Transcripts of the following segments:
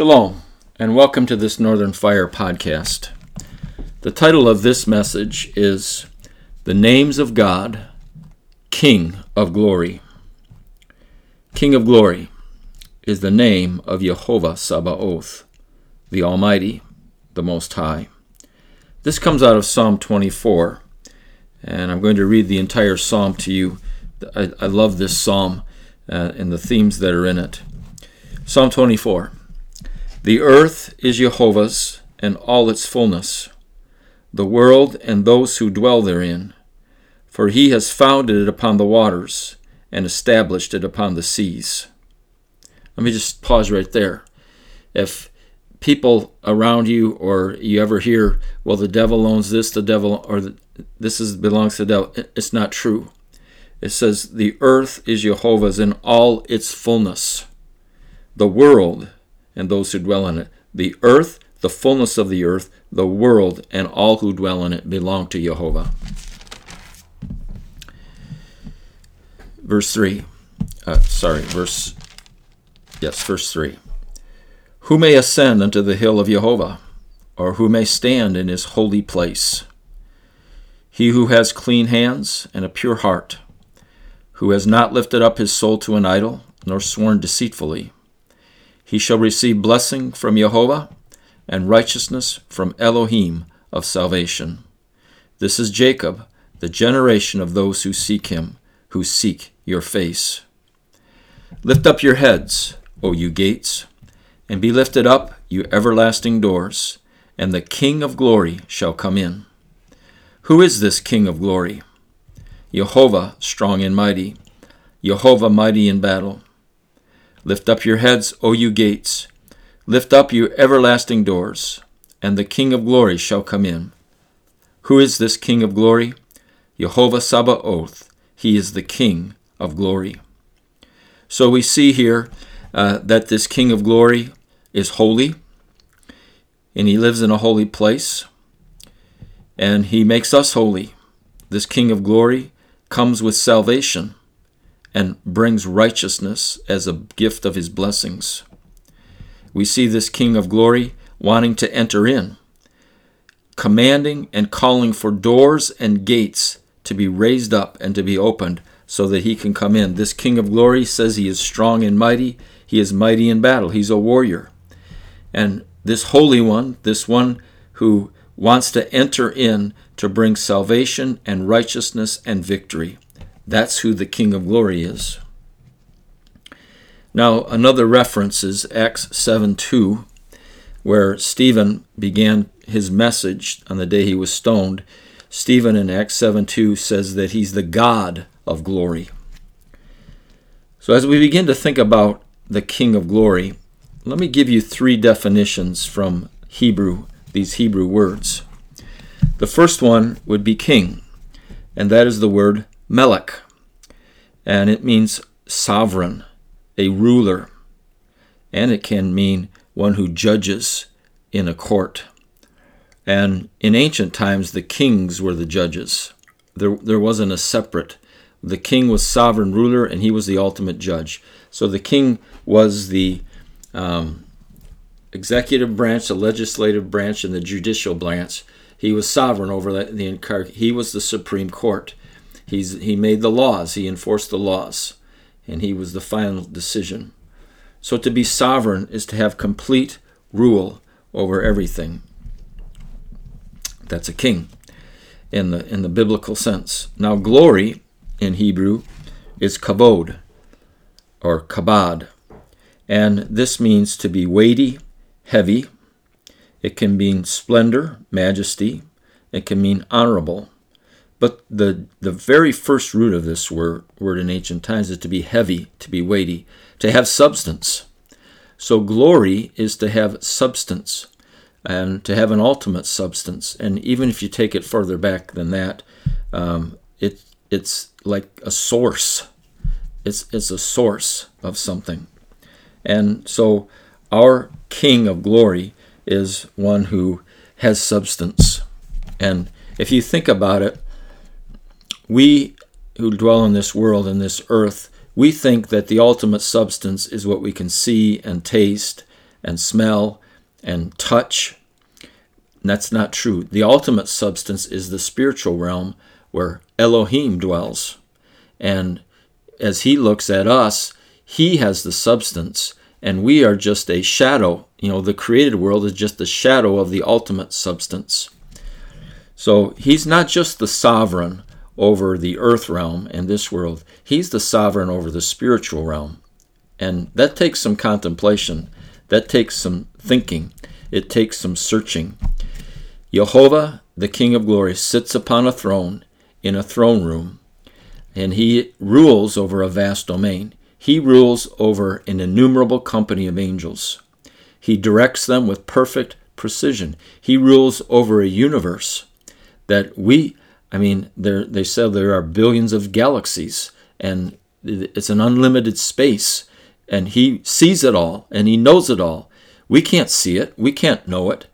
Shalom, and welcome to this Northern Fire podcast. The title of this message is The Names of God, King of Glory. King of Glory is the name of Jehovah Sabaoth, the Almighty, the Most High. This comes out of Psalm 24, and I'm going to read the entire psalm to you. I, I love this psalm uh, and the themes that are in it. Psalm 24. The earth is Jehovah's and all its fullness, the world and those who dwell therein. For he has founded it upon the waters and established it upon the seas. Let me just pause right there. If people around you or you ever hear, well, the devil owns this, the devil, or the, this is belongs to the devil, it's not true. It says, the earth is Jehovah's in all its fullness. The world and those who dwell in it. The earth, the fullness of the earth, the world, and all who dwell in it belong to Jehovah. Verse 3. Uh, sorry, verse. Yes, verse 3. Who may ascend unto the hill of Jehovah, or who may stand in his holy place? He who has clean hands and a pure heart, who has not lifted up his soul to an idol, nor sworn deceitfully he shall receive blessing from Jehovah and righteousness from Elohim of salvation. This is Jacob, the generation of those who seek him, who seek your face. Lift up your heads, O you gates, and be lifted up, you everlasting doors, and the King of glory shall come in. Who is this King of glory? Jehovah, strong and mighty, Jehovah, mighty in battle. Lift up your heads, O you gates. Lift up, you everlasting doors, and the King of glory shall come in. Who is this King of glory? Jehovah Sabaoth. He is the King of glory. So we see here uh, that this King of glory is holy, and he lives in a holy place, and he makes us holy. This King of glory comes with salvation and brings righteousness as a gift of his blessings. We see this King of glory wanting to enter in, commanding and calling for doors and gates to be raised up and to be opened so that he can come in. This King of glory says he is strong and mighty, he is mighty in battle, he's a warrior. And this Holy One, this one who wants to enter in to bring salvation and righteousness and victory. That's who the King of Glory is. Now, another reference is Acts 7 2, where Stephen began his message on the day he was stoned. Stephen in Acts 7 2 says that he's the God of glory. So, as we begin to think about the King of glory, let me give you three definitions from Hebrew, these Hebrew words. The first one would be king, and that is the word Melech, and it means sovereign, a ruler, and it can mean one who judges in a court. And in ancient times, the kings were the judges. There, there wasn't a separate. The king was sovereign ruler, and he was the ultimate judge. So the king was the um, executive branch, the legislative branch, and the judicial branch. He was sovereign over the, the. He was the supreme court. He's, he made the laws, he enforced the laws, and he was the final decision. So to be sovereign is to have complete rule over everything. That's a king in the in the biblical sense. Now glory in Hebrew is kavod or kabad. And this means to be weighty, heavy. It can mean splendor, majesty. It can mean honorable. But the, the very first root of this word, word in ancient times is to be heavy, to be weighty, to have substance. So glory is to have substance and to have an ultimate substance. And even if you take it further back than that, um, it, it's like a source. It's, it's a source of something. And so our King of glory is one who has substance. And if you think about it, we who dwell in this world and this earth, we think that the ultimate substance is what we can see and taste and smell and touch. And that's not true. The ultimate substance is the spiritual realm where Elohim dwells. And as he looks at us, he has the substance, and we are just a shadow. You know, the created world is just a shadow of the ultimate substance. So he's not just the sovereign over the earth realm and this world, he's the sovereign over the spiritual realm. And that takes some contemplation, that takes some thinking, it takes some searching. Jehovah, the King of glory, sits upon a throne in a throne room, and he rules over a vast domain. He rules over an innumerable company of angels. He directs them with perfect precision. He rules over a universe that we, I mean, they said there are billions of galaxies and it's an unlimited space and he sees it all and he knows it all. We can't see it, we can't know it.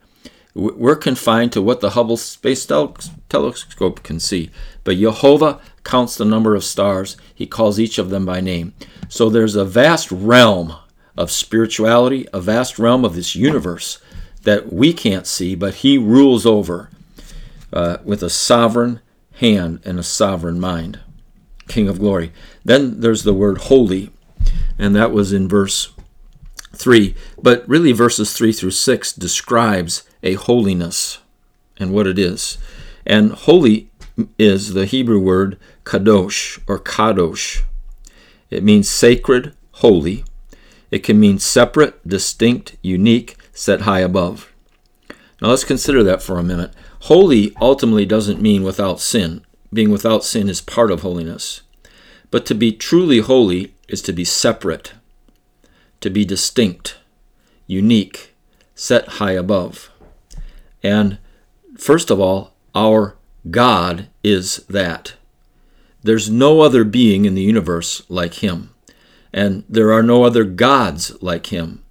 We're confined to what the Hubble Space Telescope can see. But Jehovah counts the number of stars, he calls each of them by name. So there's a vast realm of spirituality, a vast realm of this universe that we can't see, but he rules over uh, with a sovereign hand and a sovereign mind. King of glory. Then there's the word holy, and that was in verse 3. But really, verses 3 through 6 describes a holiness and what it is. And holy is the Hebrew word kadosh or kadosh. It means sacred, holy. It can mean separate, distinct, unique, set high above. Now let's consider that for a minute. Holy ultimately doesn't mean without sin. Being without sin is part of holiness. But to be truly holy is to be separate, to be distinct, unique, set high above. And first of all, our God is that. There's no other being in the universe like Him, and there are no other gods like Him.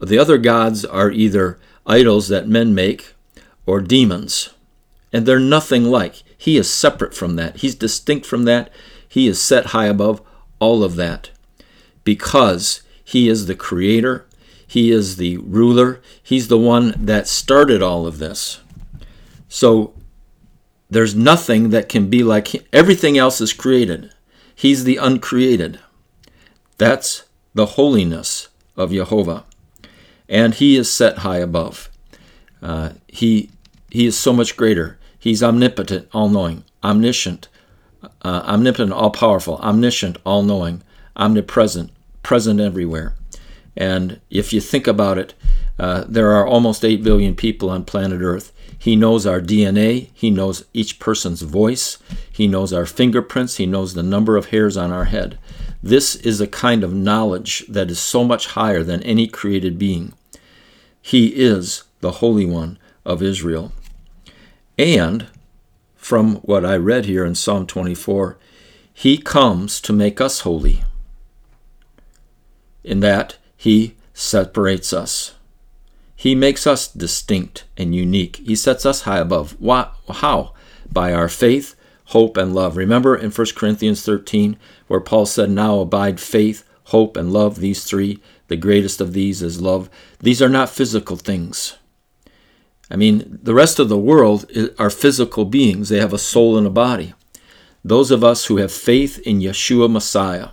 The other gods are either idols that men make or demons and they're nothing like. He is separate from that. He's distinct from that. He is set high above all of that because he is the creator, he is the ruler, he's the one that started all of this. So there's nothing that can be like him. Everything else is created. He's the uncreated. That's the holiness of Jehovah. And he is set high above. Uh, he, he is so much greater. He's omnipotent, all knowing, omniscient, uh, omnipotent, all powerful, omniscient, all knowing, omnipresent, present everywhere. And if you think about it, uh, there are almost 8 billion people on planet Earth. He knows our DNA. He knows each person's voice. He knows our fingerprints. He knows the number of hairs on our head. This is a kind of knowledge that is so much higher than any created being. He is the Holy One of Israel. And from what I read here in Psalm 24, he comes to make us holy. In that, he separates us. He makes us distinct and unique. He sets us high above. How? By our faith, hope, and love. Remember in 1 Corinthians 13, where Paul said, Now abide faith, hope, and love, these three. The greatest of these is love. These are not physical things. I mean, the rest of the world are physical beings, they have a soul and a body. Those of us who have faith in Yeshua Messiah,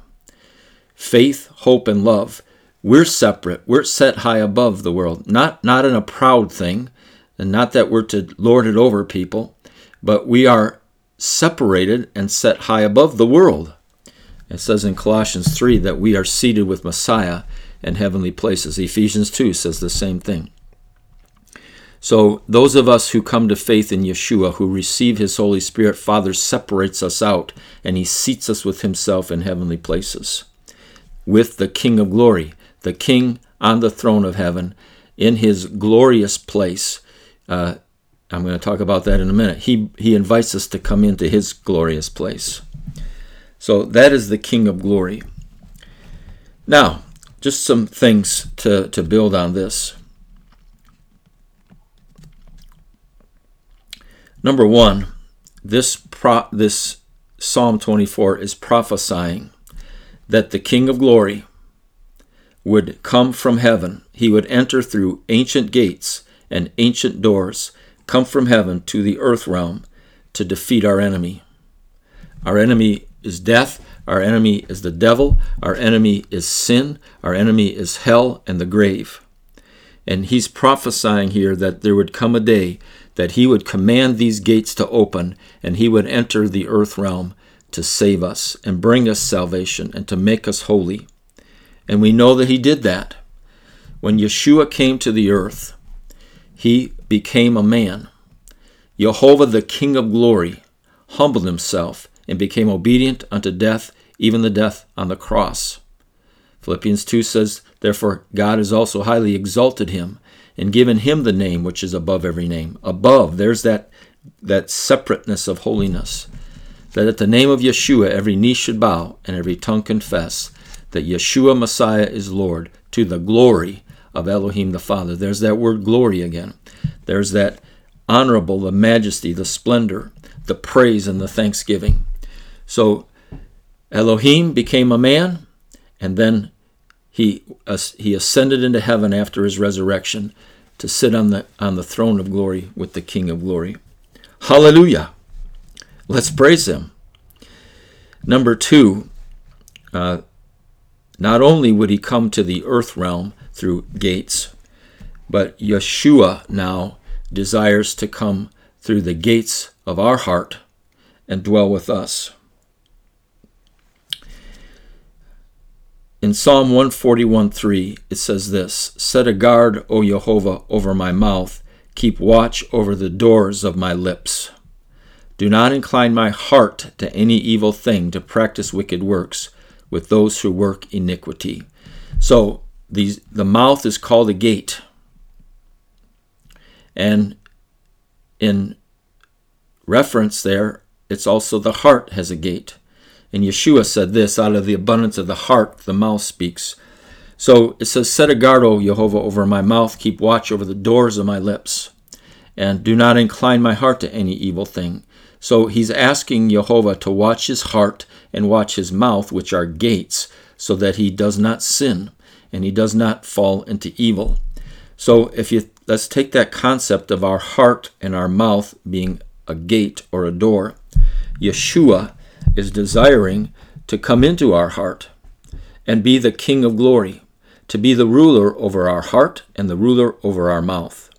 faith, hope, and love, we're separate. We're set high above the world. Not, not in a proud thing, and not that we're to lord it over people, but we are separated and set high above the world. It says in Colossians 3 that we are seated with Messiah in heavenly places. Ephesians 2 says the same thing. So, those of us who come to faith in Yeshua, who receive His Holy Spirit, Father separates us out and He seats us with Himself in heavenly places. With the King of glory, the King on the throne of heaven, in His glorious place. Uh, I'm going to talk about that in a minute. He, he invites us to come into His glorious place. So, that is the King of glory. Now, just some things to, to build on this. Number one, this pro- this Psalm 24 is prophesying that the King of Glory would come from heaven. He would enter through ancient gates and ancient doors, come from heaven to the earth realm to defeat our enemy. Our enemy is death. Our enemy is the devil. Our enemy is sin. Our enemy is hell and the grave. And he's prophesying here that there would come a day that he would command these gates to open and he would enter the earth realm to save us and bring us salvation and to make us holy. And we know that he did that. When Yeshua came to the earth, he became a man. Jehovah, the King of glory, humbled himself and became obedient unto death, even the death on the cross. Philippians 2 says, Therefore God has also highly exalted him and given him the name which is above every name. Above, there's that, that separateness of holiness. That at the name of Yeshua every knee should bow and every tongue confess that Yeshua Messiah is Lord to the glory of Elohim the Father. There's that word glory again. There's that honorable, the majesty, the splendor, the praise, and the thanksgiving. So Elohim became a man, and then he, uh, he ascended into heaven after his resurrection to sit on the, on the throne of glory with the King of glory. Hallelujah! Let's praise him. Number two, uh, not only would he come to the earth realm through gates, but Yeshua now desires to come through the gates of our heart and dwell with us. In Psalm 141:3, it says this Set a guard, O Jehovah, over my mouth, keep watch over the doors of my lips. Do not incline my heart to any evil thing to practice wicked works with those who work iniquity. So these, the mouth is called a gate. And in reference there, it's also the heart has a gate. And Yeshua said this out of the abundance of the heart, the mouth speaks. So it says, Set a guard, O Jehovah, over my mouth, keep watch over the doors of my lips, and do not incline my heart to any evil thing. So he's asking Jehovah to watch his heart and watch his mouth, which are gates, so that he does not sin and he does not fall into evil. So if you let's take that concept of our heart and our mouth being a gate or a door. Yeshua is desiring to come into our heart and be the King of glory, to be the ruler over our heart and the ruler over our mouth.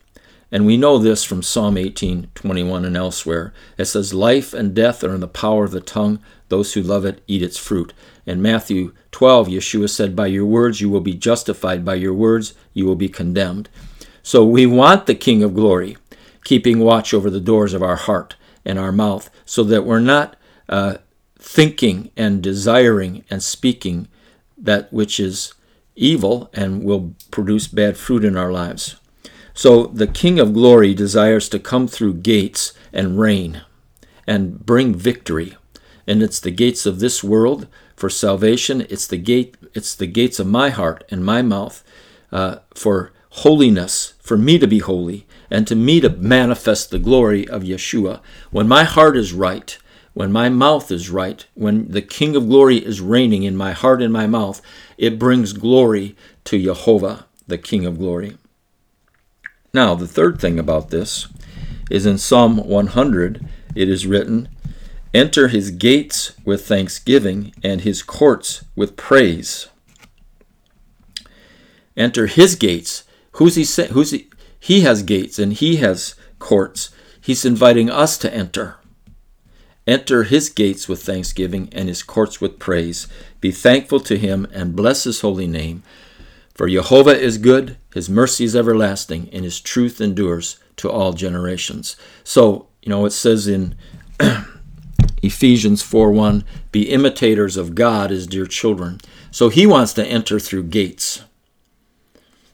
And we know this from Psalm 18, 21 and elsewhere. It says, Life and death are in the power of the tongue. Those who love it eat its fruit. In Matthew 12, Yeshua said, By your words you will be justified, by your words you will be condemned. So we want the King of glory keeping watch over the doors of our heart and our mouth so that we're not uh, thinking and desiring and speaking that which is evil and will produce bad fruit in our lives. So the King of glory desires to come through gates and reign and bring victory. And it's the gates of this world for salvation. It's the gate. It's the gates of my heart and my mouth uh, for holiness, for me to be holy, and to me to manifest the glory of Yeshua. When my heart is right, when my mouth is right, when the King of glory is reigning in my heart and my mouth, it brings glory to Jehovah, the King of glory. Now, the third thing about this is in Psalm 100, it is written, Enter his gates with thanksgiving and his courts with praise. Enter his gates. Who's he saying? Who's he? He has gates and he has courts. He's inviting us to enter. Enter his gates with thanksgiving and his courts with praise. Be thankful to him and bless his holy name. For Jehovah is good, his mercy is everlasting, and his truth endures to all generations. So, you know, it says in Ephesians 4 1, be imitators of God as dear children. So he wants to enter through gates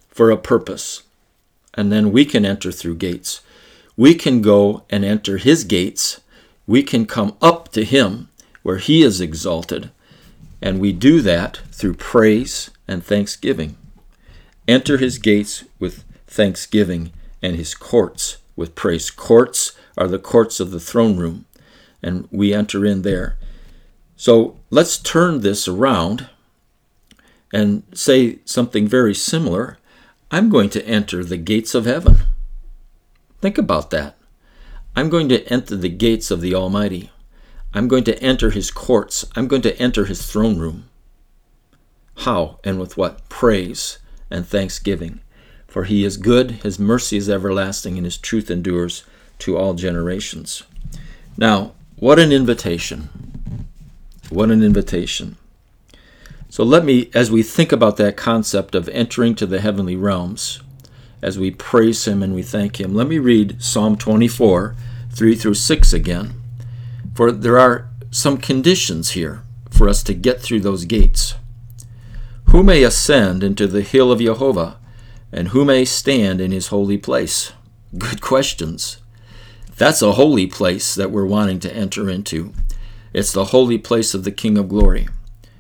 for a purpose. And then we can enter through gates. We can go and enter his gates we can come up to Him where He is exalted, and we do that through praise and thanksgiving. Enter His gates with thanksgiving and His courts with praise. Courts are the courts of the throne room, and we enter in there. So let's turn this around and say something very similar I'm going to enter the gates of heaven. Think about that. I'm going to enter the gates of the Almighty. I'm going to enter his courts. I'm going to enter his throne room. How and with what? Praise and thanksgiving. For he is good, his mercy is everlasting, and his truth endures to all generations. Now, what an invitation! What an invitation. So let me, as we think about that concept of entering to the heavenly realms, as we praise Him and we thank Him, let me read Psalm 24, 3 through 6 again. For there are some conditions here for us to get through those gates. Who may ascend into the hill of Jehovah, and who may stand in his holy place? Good questions. That's a holy place that we're wanting to enter into. It's the holy place of the King of Glory.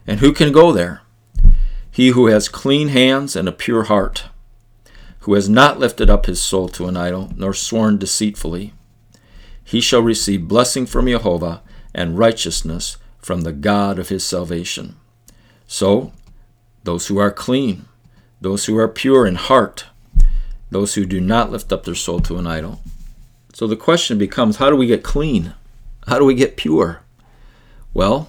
And who can go there? He who has clean hands and a pure heart, who has not lifted up his soul to an idol, nor sworn deceitfully. He shall receive blessing from Jehovah and righteousness from the God of his salvation. So, those who are clean, those who are pure in heart, those who do not lift up their soul to an idol. So the question becomes how do we get clean? How do we get pure? Well,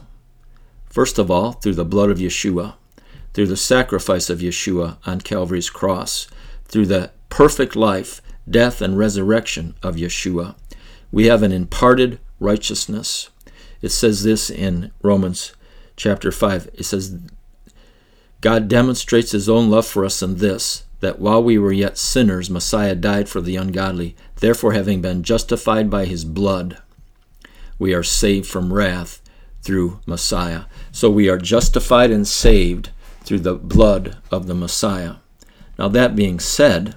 First of all, through the blood of Yeshua, through the sacrifice of Yeshua on Calvary's cross, through the perfect life, death, and resurrection of Yeshua. We have an imparted righteousness. It says this in Romans chapter 5. It says, God demonstrates his own love for us in this, that while we were yet sinners, Messiah died for the ungodly. Therefore, having been justified by his blood, we are saved from wrath through Messiah. So we are justified and saved through the blood of the Messiah. Now, that being said,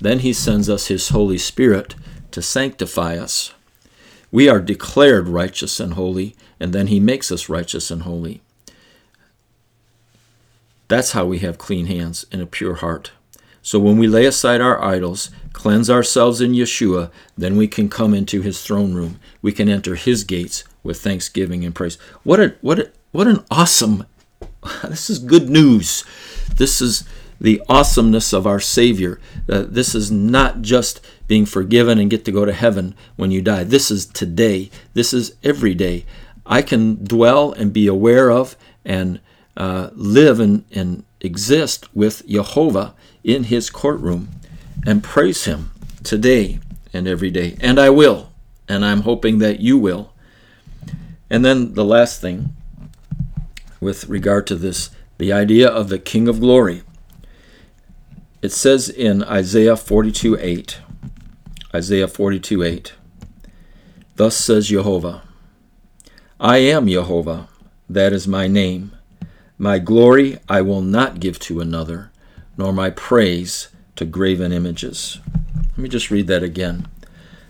then he sends us his Holy Spirit to sanctify us. We are declared righteous and holy, and then he makes us righteous and holy. That's how we have clean hands and a pure heart. So when we lay aside our idols, cleanse ourselves in Yeshua, then we can come into his throne room. We can enter his gates with thanksgiving and praise. What a what a, what an awesome this is good news. This is the awesomeness of our Savior. Uh, this is not just being forgiven and get to go to heaven when you die. This is today. This is every day. I can dwell and be aware of and uh, live and, and exist with Jehovah in his courtroom and praise him today and every day. And I will. And I'm hoping that you will. And then the last thing with regard to this, the idea of the King of Glory. It says in Isaiah 42 8, Isaiah 42 8, Thus says Jehovah, I am Jehovah, that is my name. My glory I will not give to another, nor my praise to graven images. Let me just read that again.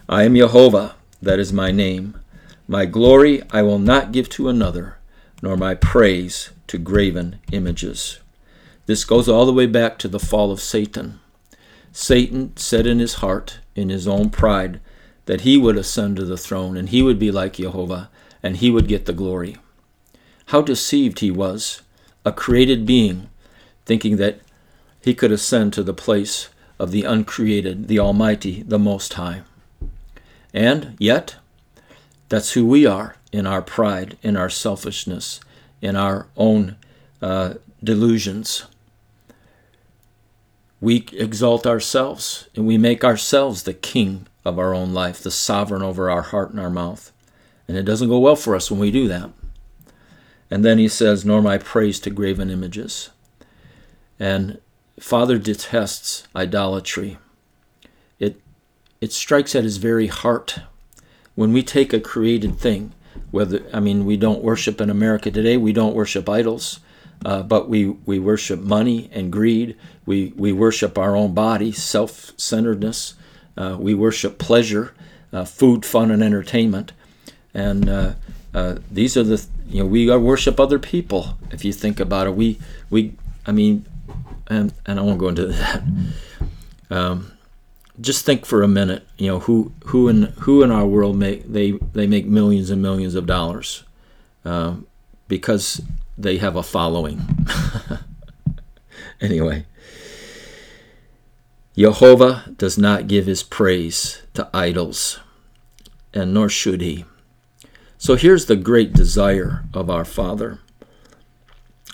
I am Jehovah, that is my name. My glory I will not give to another, nor my praise to graven images. This goes all the way back to the fall of Satan. Satan said in his heart, in his own pride, that he would ascend to the throne and he would be like Jehovah and he would get the glory. How deceived he was, a created being, thinking that he could ascend to the place of the uncreated, the Almighty, the Most High. And yet, that's who we are in our pride, in our selfishness, in our own uh, delusions. We exalt ourselves and we make ourselves the king of our own life, the sovereign over our heart and our mouth. And it doesn't go well for us when we do that. And then he says, Nor my praise to graven images. And Father detests idolatry. It, it strikes at his very heart when we take a created thing, whether I mean we don't worship in America today, we don't worship idols, uh, but we we worship money and greed. We we worship our own body, self-centeredness. Uh, we worship pleasure, uh, food, fun, and entertainment, and uh, uh, these are the you know we worship other people. If you think about it, we we I mean, and and I won't go into that. Um, just think for a minute. You know who who in who in our world make they they make millions and millions of dollars uh, because they have a following. anyway, Jehovah does not give his praise to idols, and nor should he. So here's the great desire of our Father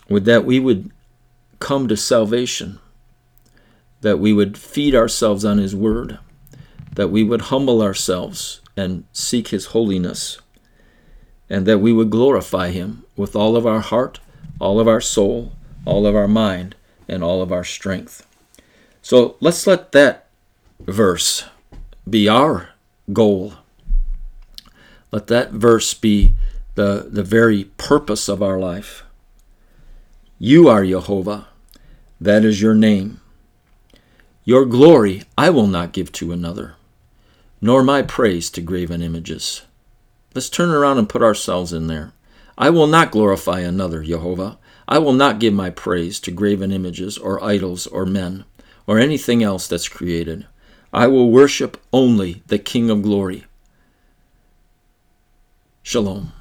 would that we would come to salvation, that we would feed ourselves on His Word, that we would humble ourselves and seek His holiness, and that we would glorify Him with all of our heart, all of our soul, all of our mind, and all of our strength. So let's let that verse be our goal. Let that verse be the, the very purpose of our life. You are Jehovah. That is your name. Your glory I will not give to another, nor my praise to graven images. Let's turn around and put ourselves in there. I will not glorify another, Jehovah. I will not give my praise to graven images or idols or men or anything else that's created. I will worship only the King of glory. Shalom.